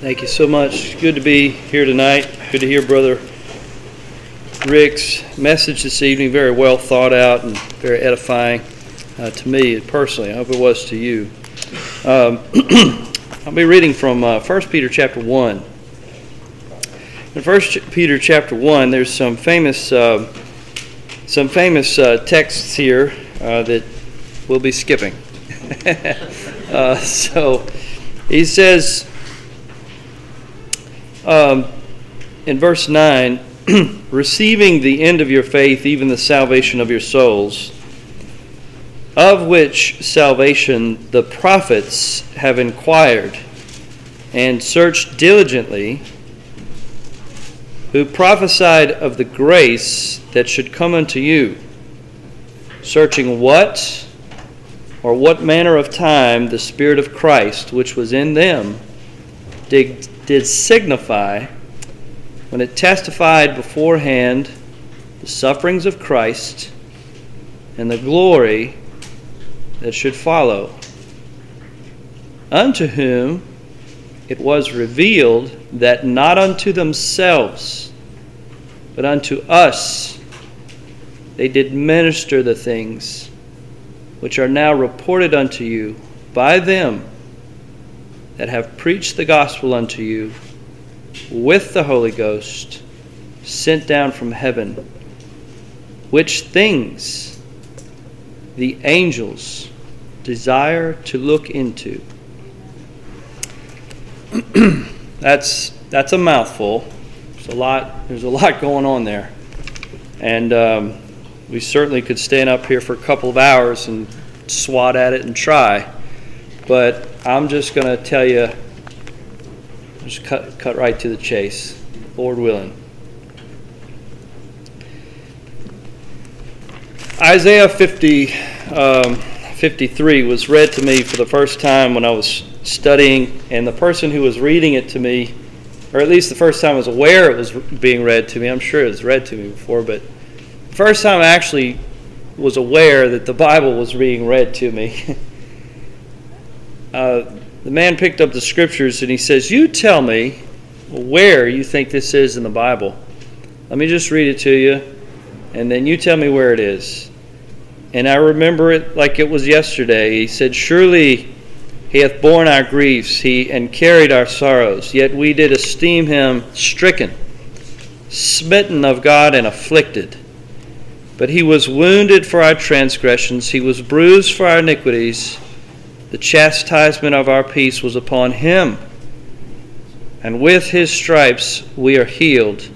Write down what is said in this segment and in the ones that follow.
Thank you so much. Good to be here tonight. Good to hear Brother Rick's message this evening. Very well thought out and very edifying uh, to me personally. I hope it was to you. Um, I'll be reading from uh, 1 Peter chapter 1. In 1 Peter chapter 1, there's some famous, uh, some famous uh, texts here uh, that we'll be skipping. Uh, so he says, um, in verse 9, receiving the end of your faith, even the salvation of your souls, of which salvation the prophets have inquired and searched diligently, who prophesied of the grace that should come unto you, searching what or what manner of time the Spirit of Christ, which was in them, did did signify when it testified beforehand the sufferings of Christ and the glory that should follow, unto whom it was revealed that not unto themselves, but unto us they did minister the things which are now reported unto you by them that have preached the gospel unto you with the Holy Ghost sent down from heaven, which things the angels desire to look into. that's that's a mouthful. There's a lot. There's a lot going on there, and um, we certainly could stand up here for a couple of hours and swat at it and try. But I'm just going to tell you, just cut, cut right to the chase, Lord willing. Isaiah 50, um, 53 was read to me for the first time when I was studying, and the person who was reading it to me, or at least the first time I was aware it was being read to me, I'm sure it was read to me before, but the first time I actually was aware that the Bible was being read to me. uh, the man picked up the scriptures and he says, You tell me where you think this is in the Bible. Let me just read it to you, and then you tell me where it is. And I remember it like it was yesterday. He said, Surely he hath borne our griefs, he and carried our sorrows, yet we did esteem him stricken, smitten of God, and afflicted. But he was wounded for our transgressions, he was bruised for our iniquities. The chastisement of our peace was upon him, and with his stripes we are healed.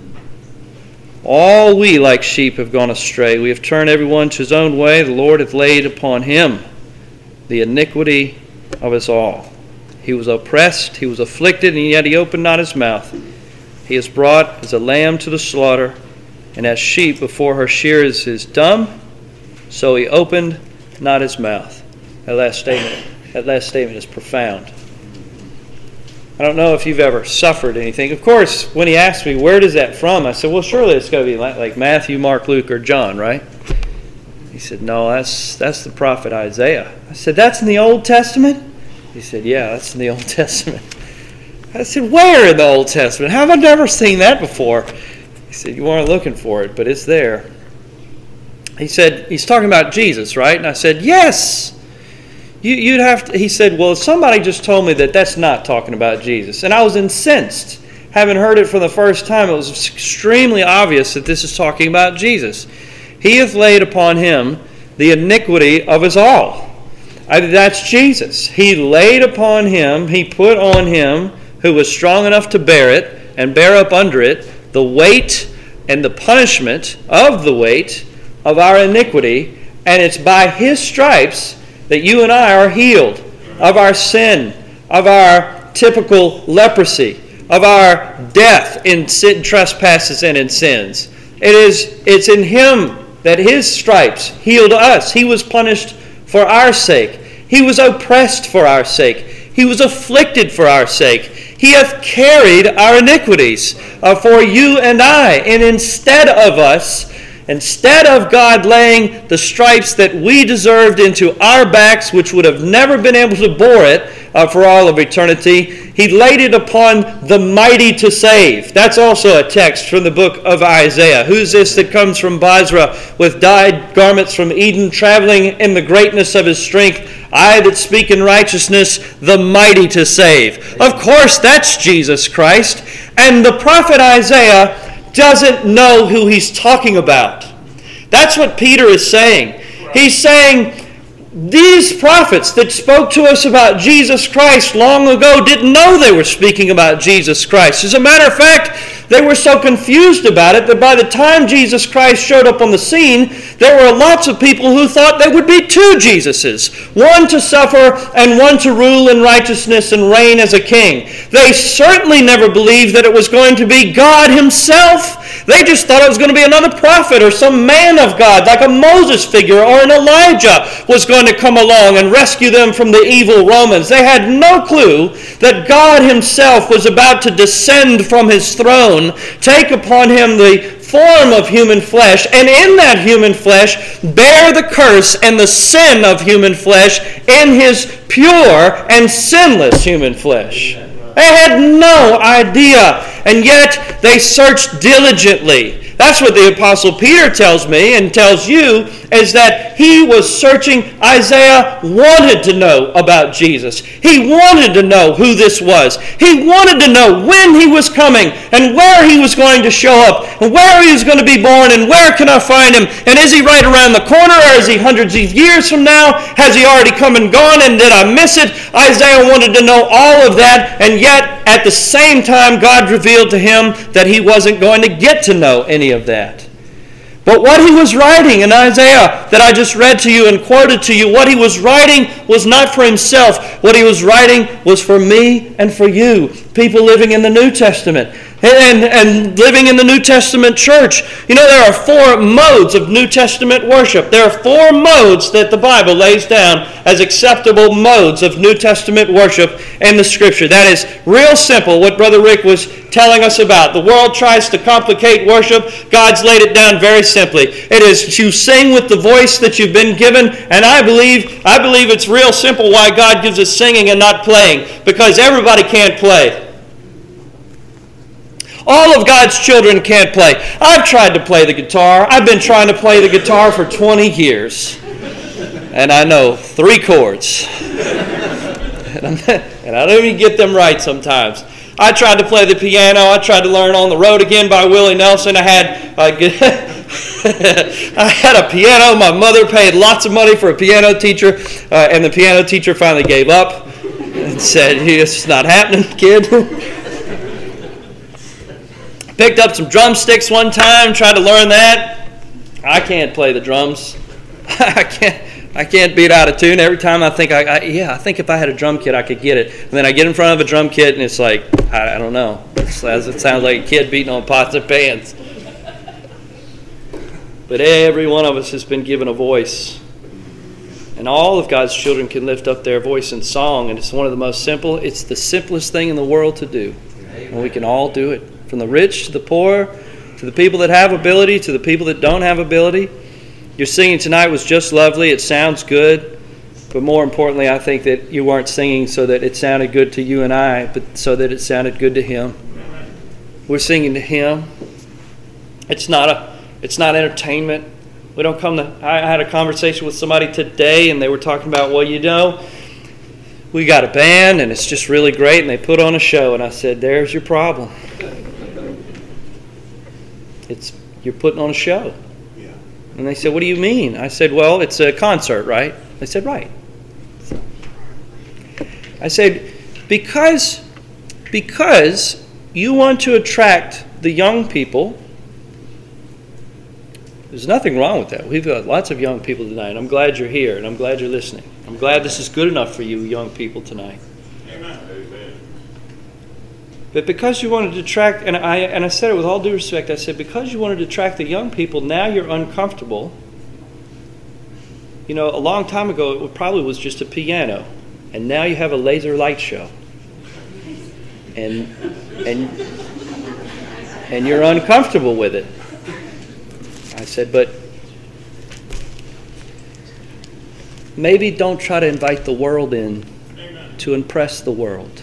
All we like sheep have gone astray. We have turned everyone to his own way. The Lord hath laid upon him the iniquity of us all. He was oppressed, he was afflicted, and yet he opened not his mouth. He is brought as a lamb to the slaughter, and as sheep before her shearers is dumb, so he opened not his mouth. That last statement that last statement is profound. I don't know if you've ever suffered anything. Of course, when he asked me, where does that from? I said, well, surely it's got to be like Matthew, Mark, Luke, or John, right? He said, no, that's, that's the prophet Isaiah. I said, that's in the Old Testament? He said, yeah, that's in the Old Testament. I said, where in the Old Testament? Have I never seen that before? He said, you weren't looking for it, but it's there. He said, he's talking about Jesus, right? And I said, yes. You, would have to, he said, Well, somebody just told me that that's not talking about Jesus. And I was incensed. Having heard it for the first time, it was extremely obvious that this is talking about Jesus. He hath laid upon him the iniquity of us all. I, that's Jesus. He laid upon him, he put on him, who was strong enough to bear it and bear up under it, the weight and the punishment of the weight of our iniquity. And it's by his stripes that you and I are healed of our sin, of our typical leprosy, of our death in sin, trespasses and in sins. It is it's in him that his stripes healed us. He was punished for our sake. He was oppressed for our sake. He was afflicted for our sake. He hath carried our iniquities uh, for you and I. And instead of us, Instead of God laying the stripes that we deserved into our backs, which would have never been able to bore it, uh, for all of eternity. He laid it upon the mighty to save. That's also a text from the book of Isaiah. Who's this that comes from Bozrah with dyed garments from Edom, traveling in the greatness of his strength? I that speak in righteousness, the mighty to save. Of course, that's Jesus Christ. And the prophet Isaiah doesn't know who he's talking about. That's what Peter is saying. He's saying, these prophets that spoke to us about Jesus Christ long ago didn't know they were speaking about Jesus Christ. As a matter of fact, they were so confused about it that by the time Jesus Christ showed up on the scene, there were lots of people who thought there would be two Jesuses one to suffer and one to rule in righteousness and reign as a king. They certainly never believed that it was going to be God Himself. They just thought it was going to be another prophet or some man of God, like a Moses figure or an Elijah, was going to come along and rescue them from the evil Romans. They had no clue that God Himself was about to descend from His throne, take upon Him the form of human flesh, and in that human flesh bear the curse and the sin of human flesh in His pure and sinless human flesh. They had no idea, and yet they searched diligently. That's what the Apostle Peter tells me and tells you is that he was searching. Isaiah wanted to know about Jesus. He wanted to know who this was. He wanted to know when he was coming and where he was going to show up and where he was going to be born and where can I find him and is he right around the corner or is he hundreds of years from now? Has he already come and gone and did I miss it? Isaiah wanted to know all of that and yet at the same time God revealed to him that he wasn't going to get to know any of that. But what he was writing in Isaiah that I just read to you and quoted to you, what he was writing was not for himself. What he was writing was for me and for you, people living in the New Testament and, and living in the New Testament church. You know, there are four modes of New Testament worship. There are four modes that the Bible lays down as acceptable modes of New Testament worship in the Scripture. That is real simple, what Brother Rick was telling us about. The world tries to complicate worship. God's laid it down very simply. It is you sing with the voice that you've been given, and I believe I believe it's real simple why God gives us singing and not playing because everybody can't play. All of God's children can't play. I've tried to play the guitar. I've been trying to play the guitar for 20 years. And I know three chords. and, I don't even get them right sometimes. I tried to play the piano. I tried to learn On the Road Again by Willie Nelson. I had I had a piano. My mother paid lots of money for a piano teacher, uh, and the piano teacher finally gave up and said, "It's not happening, kid." Picked up some drumsticks one time, tried to learn that. I can't play the drums. I can't. I can't beat out of tune. Every time I think, I, I, yeah, I think if I had a drum kit, I could get it. And then I get in front of a drum kit, and it's like, I, I don't know. It's, it sounds like a kid beating on pots and pans. But every one of us has been given a voice. And all of God's children can lift up their voice in song, and it's one of the most simple, it's the simplest thing in the world to do. And we can all do it from the rich to the poor, to the people that have ability, to the people that don't have ability. Your singing tonight was just lovely. It sounds good. But more importantly, I think that you weren't singing so that it sounded good to you and I, but so that it sounded good to Him. We're singing to Him. It's not a, it's not entertainment. We don't come to. I had a conversation with somebody today, and they were talking about, well, you know, we got a band, and it's just really great, and they put on a show, and I said, there's your problem. It's you're putting on a show. Yeah. And they said, "What do you mean?" I said, "Well, it's a concert, right?" They said, "Right." I said, "Because because you want to attract the young people." There's nothing wrong with that. We've got lots of young people tonight. I'm glad you're here and I'm glad you're listening. I'm glad this is good enough for you young people tonight. But because you wanted to attract, and I, and I said it with all due respect, I said, because you wanted to attract the young people, now you're uncomfortable. You know, a long time ago, it probably was just a piano, and now you have a laser light show. And, and, and you're uncomfortable with it. I said, but maybe don't try to invite the world in to impress the world.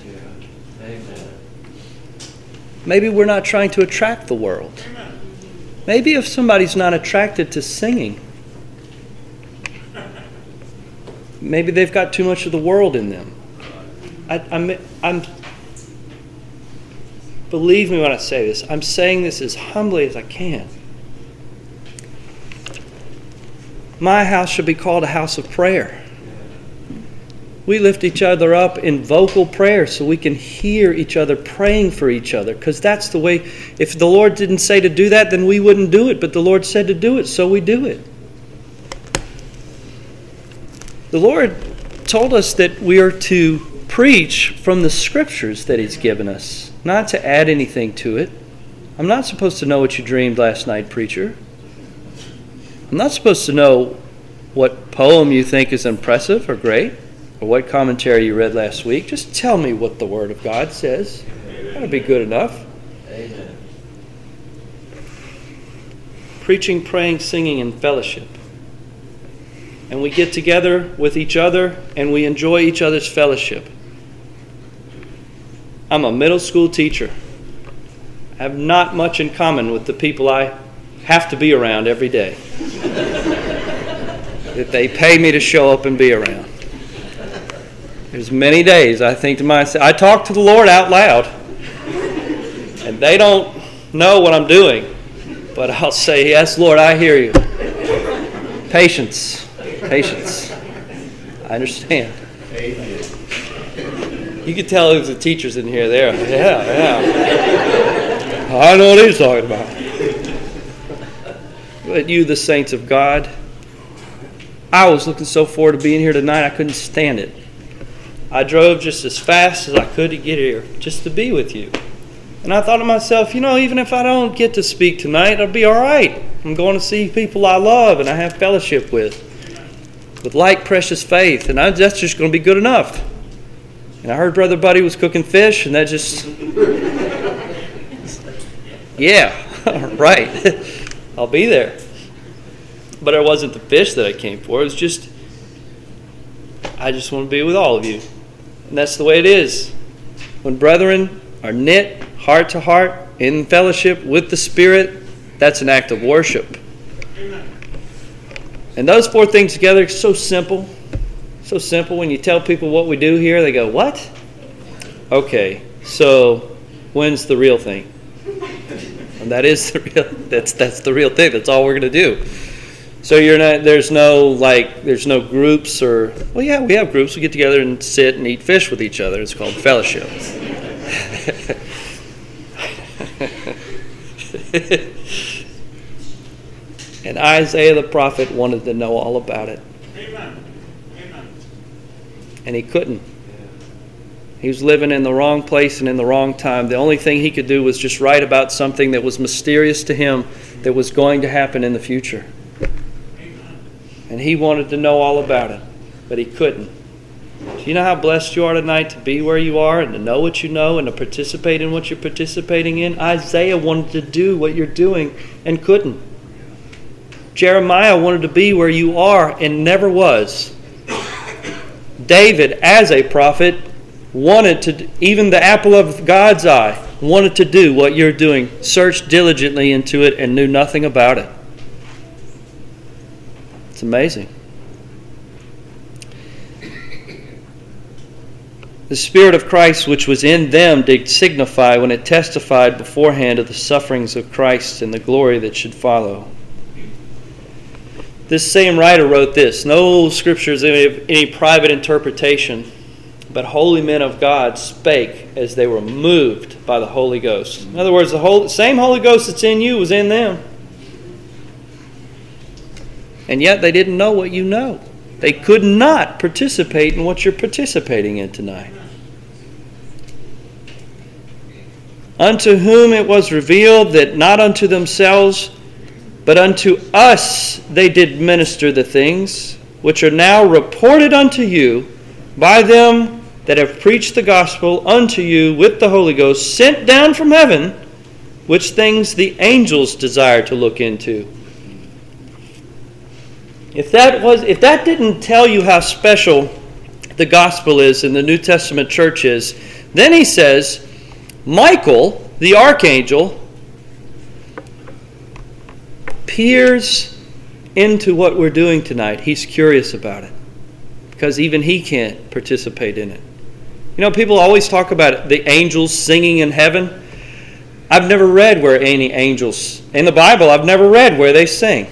Maybe we're not trying to attract the world. Maybe if somebody's not attracted to singing, maybe they've got too much of the world in them. I, I'm, I'm, believe me when I say this, I'm saying this as humbly as I can. My house should be called a house of prayer. We lift each other up in vocal prayer so we can hear each other praying for each other because that's the way. If the Lord didn't say to do that, then we wouldn't do it, but the Lord said to do it, so we do it. The Lord told us that we are to preach from the scriptures that He's given us, not to add anything to it. I'm not supposed to know what you dreamed last night, preacher. I'm not supposed to know what poem you think is impressive or great or what commentary you read last week. Just tell me what the Word of God says. That'll be good enough. Amen. Preaching, praying, singing, and fellowship. And we get together with each other and we enjoy each other's fellowship. I'm a middle school teacher. I have not much in common with the people I have to be around every day. that they pay me to show up and be around. There's many days I think to myself, I talk to the Lord out loud, and they don't know what I'm doing, but I'll say, Yes, Lord, I hear you. Patience, patience. I understand. You can tell there's the teachers in here. There, yeah, yeah. I know what he's talking about. But you, the saints of God, I was looking so forward to being here tonight, I couldn't stand it. I drove just as fast as I could to get here, just to be with you. And I thought to myself, you know, even if I don't get to speak tonight, I'll be all right. I'm going to see people I love and I have fellowship with, with like precious faith, and I, that's just going to be good enough. And I heard Brother Buddy was cooking fish, and that just. yeah, right. I'll be there. But it wasn't the fish that I came for. It was just, I just want to be with all of you. And that's the way it is. When brethren are knit heart to heart in fellowship with the Spirit, that's an act of worship. And those four things together are so simple. So simple. When you tell people what we do here, they go, What? Okay, so when's the real thing? And that is the real that's that's the real thing. That's all we're gonna do. So you're not there's no like there's no groups or well yeah, we have groups. We get together and sit and eat fish with each other. It's called fellowship. and Isaiah the prophet wanted to know all about it. Amen. Amen. And he couldn't. He was living in the wrong place and in the wrong time. The only thing he could do was just write about something that was mysterious to him that was going to happen in the future. And he wanted to know all about it, but he couldn't. Do you know how blessed you are tonight to be where you are and to know what you know and to participate in what you're participating in? Isaiah wanted to do what you're doing and couldn't. Jeremiah wanted to be where you are and never was. David, as a prophet, wanted to, even the apple of God's eye, wanted to do what you're doing, searched diligently into it and knew nothing about it. It's amazing. The Spirit of Christ, which was in them, did signify when it testified beforehand of the sufferings of Christ and the glory that should follow. This same writer wrote this No scriptures, any, any private interpretation but holy men of God spake as they were moved by the Holy Ghost. In other words, the whole, same Holy Ghost that's in you was in them. And yet they didn't know what you know. They could not participate in what you're participating in tonight. Unto whom it was revealed that not unto themselves, but unto us they did minister the things which are now reported unto you by them that have preached the gospel unto you with the Holy Ghost, sent down from heaven, which things the angels desire to look into. If that was if that didn't tell you how special the gospel is and the New Testament church is. Then he says, Michael, the archangel, peers into what we're doing tonight. He's curious about it because even he can't participate in it. You know, people always talk about the angels singing in heaven. I've never read where any angels, in the Bible, I've never read where they sing.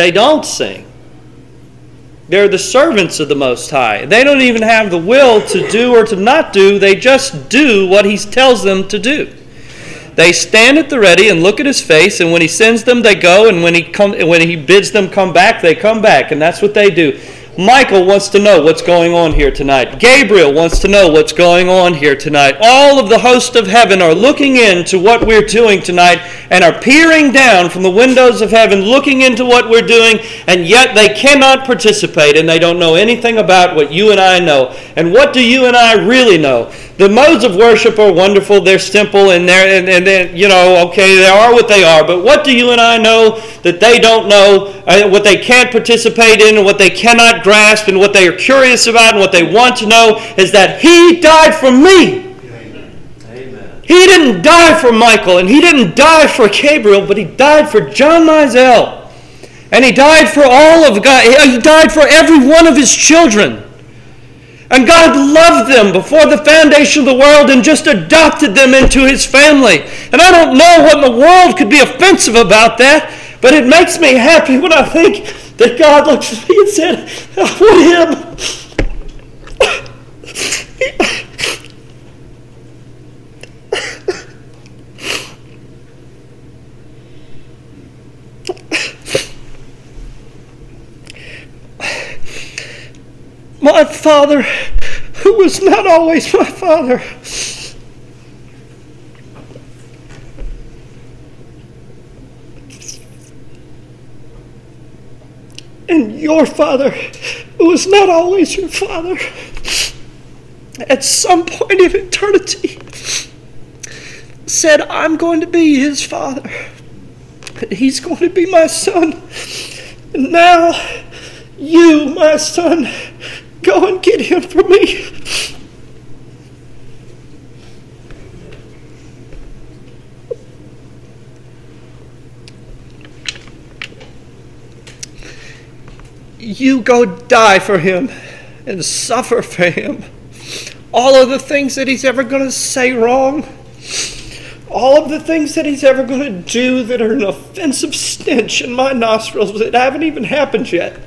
They don't sing. They're the servants of the Most High. They don't even have the will to do or to not do, they just do what He tells them to do. They stand at the ready and look at his face, and when he sends them, they go, and when he come, when he bids them come back, they come back, and that's what they do. Michael wants to know what's going on here tonight. Gabriel wants to know what's going on here tonight. All of the host of heaven are looking into what we're doing tonight and are peering down from the windows of heaven, looking into what we're doing, and yet they cannot participate and they don't know anything about what you and I know. And what do you and I really know? The modes of worship are wonderful, they're simple, and they're, and, and they're, you know, okay, they are what they are. But what do you and I know that they don't know, uh, what they can't participate in, and what they cannot grasp, and what they are curious about, and what they want to know is that He died for me. Amen. He didn't die for Michael, and He didn't die for Gabriel, but He died for Jon Mizell. And He died for all of God. He died for every one of His children. And God loved them before the foundation of the world and just adopted them into his family. And I don't know what in the world could be offensive about that, but it makes me happy when I think that God looks at me and said, I want him. My father who was not always my father. And your father, who was not always your father, at some point in eternity, said, I'm going to be his father. He's going to be my son. And now, you, my son, Go and get him for me. You go die for him and suffer for him. All of the things that he's ever going to say wrong, all of the things that he's ever going to do that are an offensive stench in my nostrils that haven't even happened yet.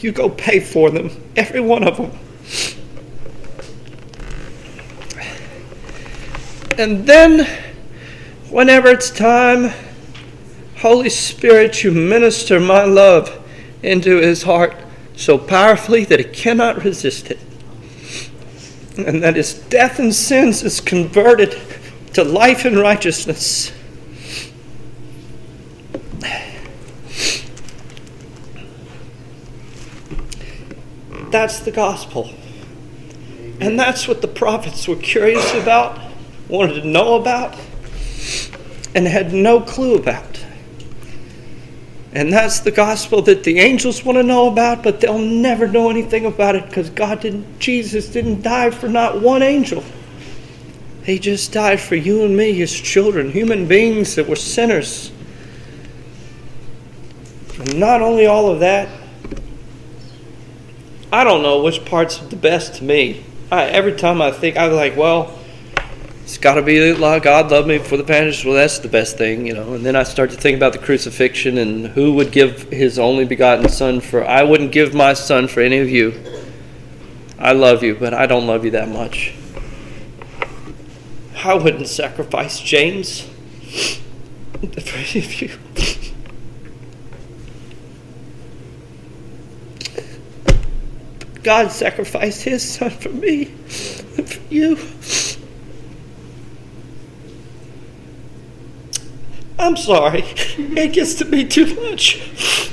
You go pay for them, every one of them. And then, whenever it's time, Holy Spirit, you minister my love into his heart so powerfully that he cannot resist it. And that his death and sins is converted to life and righteousness. That's the gospel. And that's what the prophets were curious about, wanted to know about, and had no clue about. And that's the gospel that the angels want to know about, but they'll never know anything about it because God didn't, Jesus didn't die for not one angel. He just died for you and me, his children, human beings that were sinners. And not only all of that, I don't know which part's the best to me. I, every time I think, I'm like, well, it's got to be God loved me before the foundation. Well, that's the best thing, you know. And then I start to think about the crucifixion and who would give his only begotten son for. I wouldn't give my son for any of you. I love you, but I don't love you that much. I wouldn't sacrifice James for any of you. God sacrificed his son for me and for you. I'm sorry. It gets to be too much.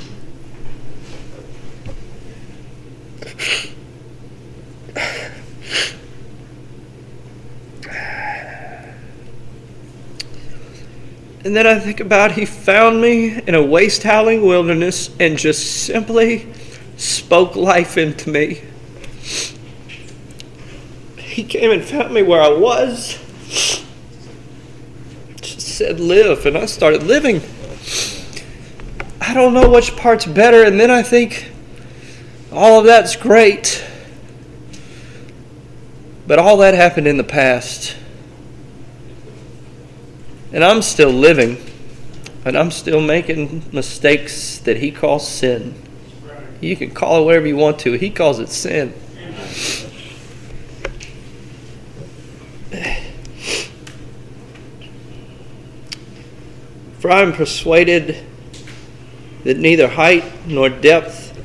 And then I think about he found me in a waste howling wilderness and just simply spoke life into me. He came and found me where I was. Just said, live. And I started living. I don't know which part's better. And then I think all of that's great. But all that happened in the past. And I'm still living. And I'm still making mistakes that he calls sin. You can call it whatever you want to. He calls it sin. For I am persuaded that neither height nor depth,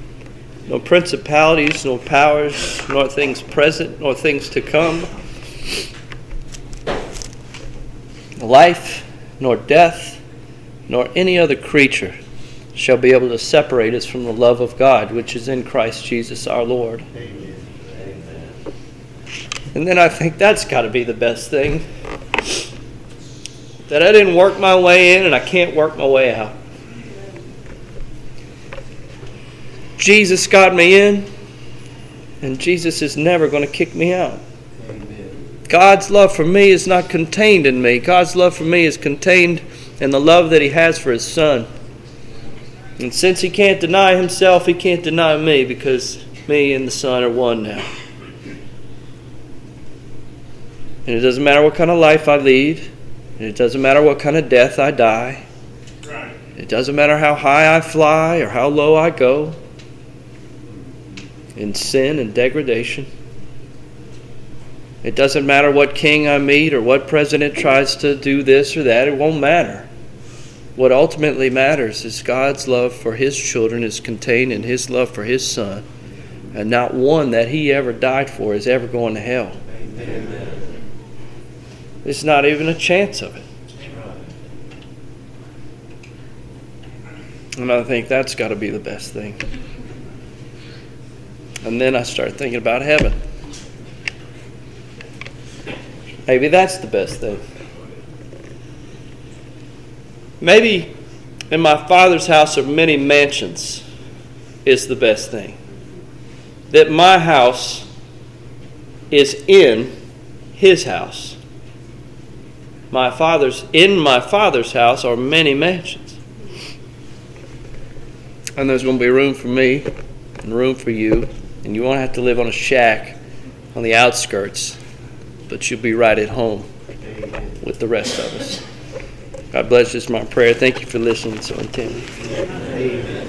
nor principalities, nor powers, nor things present, nor things to come, life, nor death, nor any other creature shall be able to separate us from the love of God, which is in Christ Jesus our Lord. Amen. And then I think that's got to be the best thing. That I didn't work my way in and I can't work my way out. Jesus got me in, and Jesus is never going to kick me out. God's love for me is not contained in me. God's love for me is contained in the love that He has for His Son. And since He can't deny Himself, He can't deny me because me and the Son are one now. And it doesn't matter what kind of life I lead, and it doesn't matter what kind of death I die. It doesn't matter how high I fly or how low I go in sin and degradation. It doesn't matter what king I meet or what president tries to do this or that, it won't matter. What ultimately matters is God's love for His children is contained in His love for His Son, and not one that He ever died for is ever going to hell. Amen. There's not even a chance of it. And I think that's got to be the best thing. And then I start thinking about heaven. Maybe that's the best thing. Maybe in my father's house are many mansions is the best thing. That my house is in his house. My father's in my father's house are many mansions. And there's going to be room for me and room for you and you won't have to live on a shack on the outskirts, but you'll be right at home with the rest of us. God bless. This is my prayer. Thank you for listening so intently.